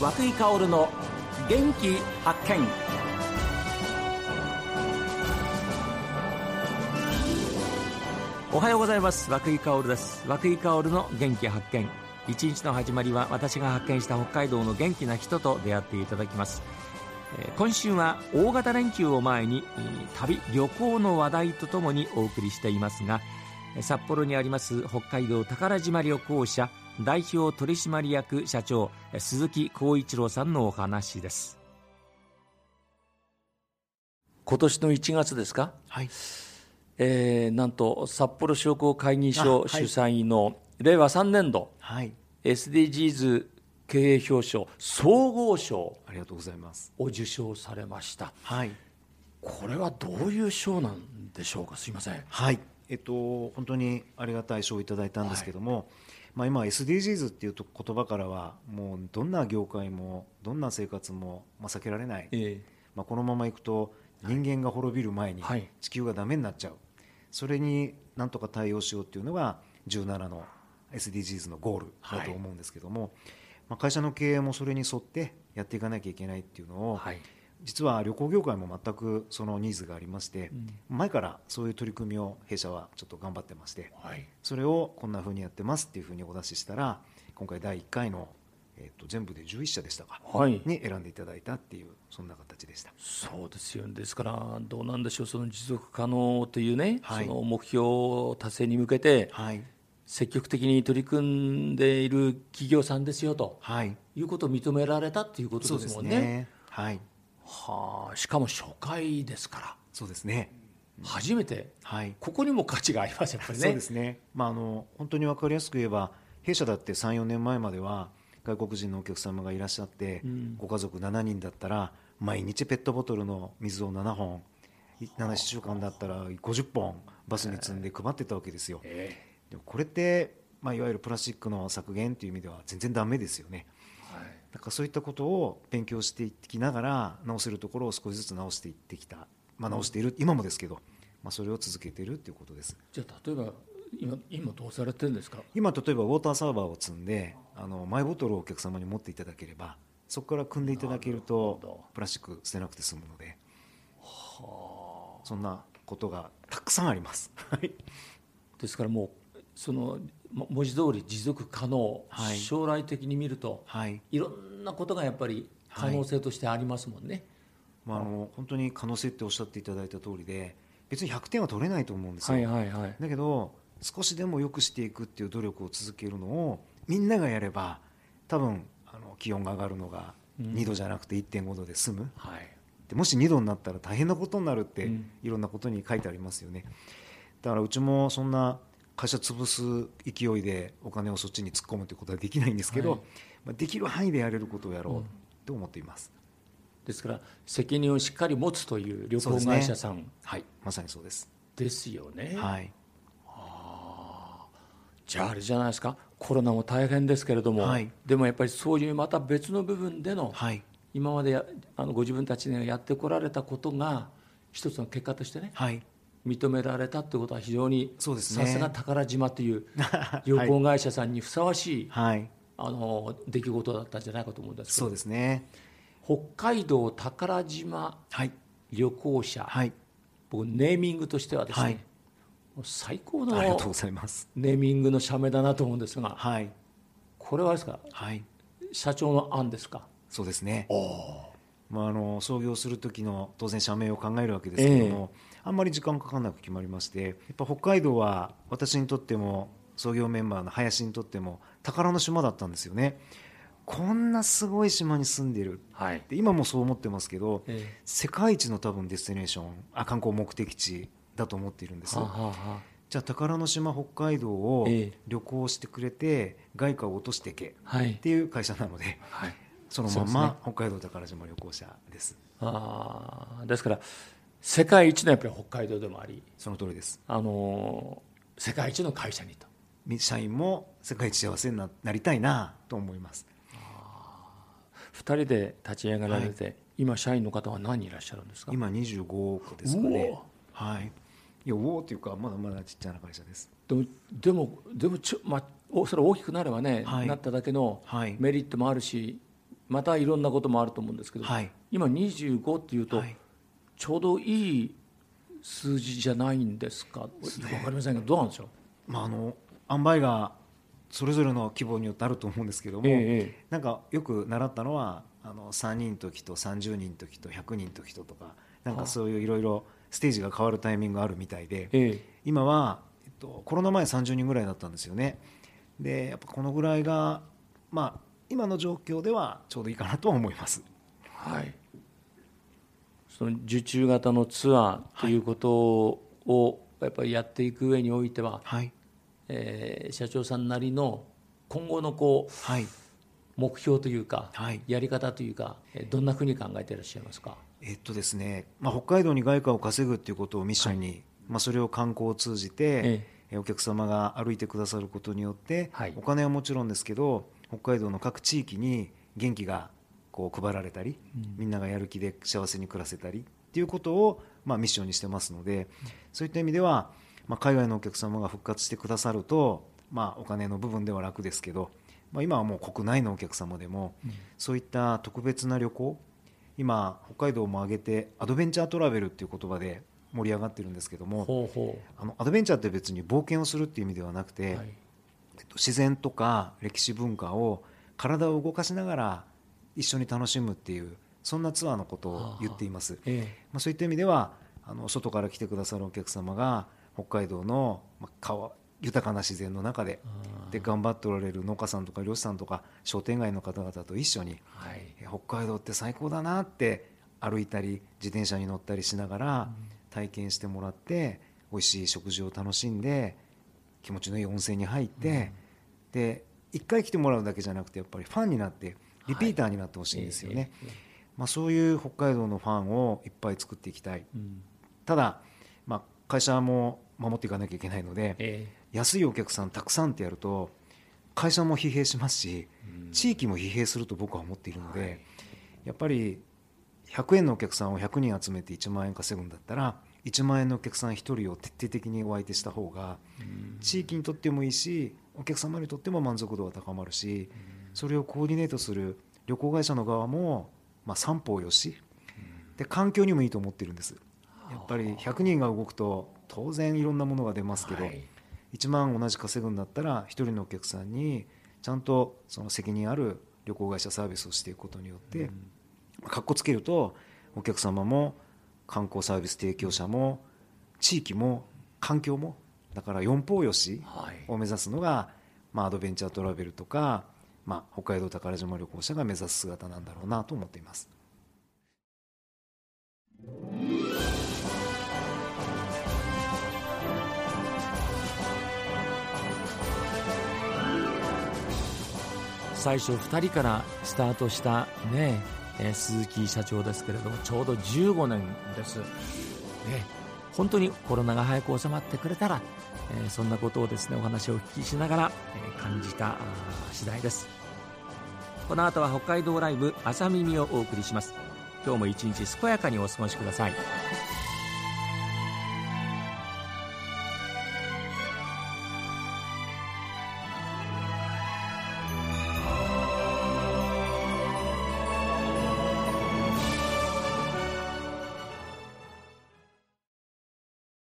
和久井薫の元気発見。おはようございます。和久井薫です。和久井薫の元気発見。一日の始まりは私が発見した北海道の元気な人と出会っていただきます。今週は大型連休を前に旅旅行の話題とともにお送りしていますが札幌にあります北海道宝島旅行者代表取締役社長鈴木浩一郎さんのお話です。今年の1月ですか、はい。えー、なんと札幌商工会議所主催の令和3年度、はい、SDGs 経営表彰総合賞ありがとうございます。を受賞されました。はい。これはどういう賞なんでしょうか？すいません。はい。えっと本当にありがたい賞をいただいたんですけども、はい、まあ、今 SDGs っていうと言葉からはもうどんな業界もどんな生活も、まあ、避けられない、えー、まあ、このままいくと人間が滅びる前に地球がダメになっちゃう、はい、それになんとか対応しようっていうのが17の SDGs のゴールだと思うんですけども、はい、まあ、会社の経営もそれに沿ってやっていかなきゃいけないっていうのを、はい、実は旅行業界も全くそのニーズがありまして、うん、前からそういう取り組みを弊社はちょっと頑張ってまして、はい、それをこんなふうにやってますっていうふうにお出ししたら今回第1回のえー、と全部で11社でしたか、はい、に選んでいただいたっていうそんな形でした。そうですよ。ねですからどうなんでしょう。その持続可能というね、はい、その目標達成に向けて、はい、積極的に取り組んでいる企業さんですよと、はい、いうことを認められたっていうことですもんね。ね。はい、はあ、しかも初回ですから。そうですね。初めて、はい、ここにも価値がありますやっぱりね。そうですね。まああの本当に分かりやすく言えば弊社だって3、4年前までは外国人のお客様がいらっしゃって、うん、ご家族7人だったら毎日ペットボトルの水を7本、7週間だったら50本バスに積んで配ってたわけですよ。えーでもこれって、まあ、いわゆるプラスチックの削減という意味では全然だめですよね。はい、だからそういったことを勉強していきながら直せるところを少しずつ直していってきた、まあ、直している、今もですけど、まあ、それを続けているということです。じゃあ例えば今今どうされてるんですか？今例えばウォーターサーバーを積んであのマイボトルをお客様に持っていただければそこから組んでいただけるとプラスチック捨てなくて済むので。はあ。そんなことがたくさんあります。ですからもうその文字通り持続可能、はい、将来的に見ると、はい、いろんなことがやっぱり可能性としてありますもんね。まあ、あの本当に可能性っておっしゃっていただいた通りで別に100点は取れないと思うんですよ、はいはいはい、だけど少しでも良くしていくっていう努力を続けるのをみんながやれば多分あの気温が上がるのが2度じゃなくて1.5度で済む、うんはい、でもし2度になったら大変なことになるって、いろんなことに書いてありますよね。だからうちもそんな会社潰す勢いでお金をそっちに突っ込むということはできないんですけど、はい、まあ、できる範囲でやれることをやろうと思っています、うん、ですから責任をしっかり持つという旅行会社さん、ね、はい。まさにそうです。ですよね。はい。あじゃああれじゃないですか。コロナも大変ですけれども、はい、でもやっぱりそういうまた別の部分での、はい、今まであのご自分たちがやってこられたことが一つの結果としてね、はい、認められたということは非常にさすが宝島という旅行会社さんにふさわしい、はい、あの出来事だったんじゃないかと思うんですけど。そうですね。北海道宝島旅行者、はい、僕ネーミングとしてはですね、はい、最高のネーミングの社名だなと思うんですが、はい、これはですか、はい、社長の案ですか？そうですねまあ、あの創業する時の当然社名を考えるわけですけども、えーあんまり時間かからなく決まりましてやっぱ北海道は私にとっても創業メンバーの林にとっても宝の島だったんですよね。こんなすごい島に住んでる、はい、今もそう思ってますけど、ええ、世界一の多分デスティネーションあ観光目的地だと思っているんです。はははじゃあ宝の島北海道を旅行してくれて、外貨を落としてい。けっていう会社なので、はい、そのまま北海道宝島旅行者です。あですから世界一のやっぱり北海道でもありその通りです。あの世界一の会社にと。社員も世界一幸せになりたいなと思います。2人で立ち上がられて、はい、今社員の方は何人いらっしゃるんですか？今25個ですかね。はい。いやおおっていうかまだまだちっちゃな会社です。でもでもでもちょ、まあ、それ大きくなればね、はい、なっただけのメリットもあるし、またいろんなこともあると思うんですけど、はい、今25っていうと、ちょうどいい数字じゃないんですか、分かりませんけどどうなんでしょう、まあ、あの塩梅がそれぞれの規模によってあると思うんですけども、ええ、なんかよく習ったのはあの3人の時と30人の時と100人の時ととかなんかそういういろいろステージが変わるタイミングがあるみたいで、ええ、今は、えっと、コロナ前30人ぐらいだったんですよね。でやっぱこのぐらいが、まあ、今の状況ではちょうどいいかなとは思います。はい。その受注型のツアーということをやっぱりやっていく上においては、はい、えー、社長さんなりの今後のこう、はい、目標というか、はい、やり方というかどんなふうに考えていらっしゃいますか？えっとですね、まあ、北海道に外貨を稼ぐということをミッションに、はい、まあ、それを観光を通じて、ええ、お客様が歩いてくださることによって、はい、お金はもちろんですけど北海道の各地域に元気がこう配られたり、うん、みんながやる気で幸せに暮らせたりっていうことを、まあ、ミッションにしてますので、そういった意味では、まあ、海外のお客様が復活してくださると、まあ、お金の部分では楽ですけど、まあ、今はもう国内のお客様でも、うん、そういった特別な旅行今北海道も挙げてアドベンチャートラベルっていう言葉で盛り上がってるんですけどもあのアドベンチャーって別に冒険をするっていう意味ではなくて、自然とか歴史文化を体を動かしながら一緒に楽しむっていうそんなツアーのことを言っています、ええ、まあ、そういった意味ではあの外から来てくださるお客様が北海道の川豊かな自然の中でで頑張っておられる農家さんとか漁師さんとか商店街の方々と一緒に、はい、北海道って最高だなって歩いたり自転車に乗ったりしながら体験してもらって美味しい食事を楽しんで気持ちのいい温泉に入って、うん、で1回来てもらうだけじゃなくてやっぱりファンになってリピーターになってほしいんですよね、はい、まあ、そういう北海道のファンをいっぱい作っていきたい、うん、ただ、まあ、会社も守っていかなきゃいけないので、えー、安いお客さんたくさんってやると会社も疲弊しますし、うん、地域も疲弊すると僕は思っているので、はい、やっぱり100円のお客さんを100人集めて1万円稼ぐんだったら1万円のお客さん1人を徹底的にお相手した方が地域にとってもいいしお客様にとっても満足度が高まるしそれをコーディネートする旅行会社の側もまあ三方よし。で環境にもいいと思ってるんです。やっぱり100人が動くと当然いろんなものが出ますけど、はい、1万同じ稼ぐんだったら1人のお客さんにちゃんとその責任ある旅行会社サービスをしていくことによって、うん、かっこつけるとお客様も観光サービス提供者も地域も環境もだから四方よしを目指すのが、まあ、アドベンチャートラベルとか、まあ、北海道宝島旅行者が目指す姿なんだろうなと思っています。最初2人からスタートしたね、えー、鈴木社長ですけれどもちょうど15年です、ね、本当にコロナが早く収まってくれたら、えー、そんなことをですねお話をお聞きしながら、えー、感じた次第です。この後は北海道ライブ朝耳をお送りします。今日も一日健やかにお過ごしください。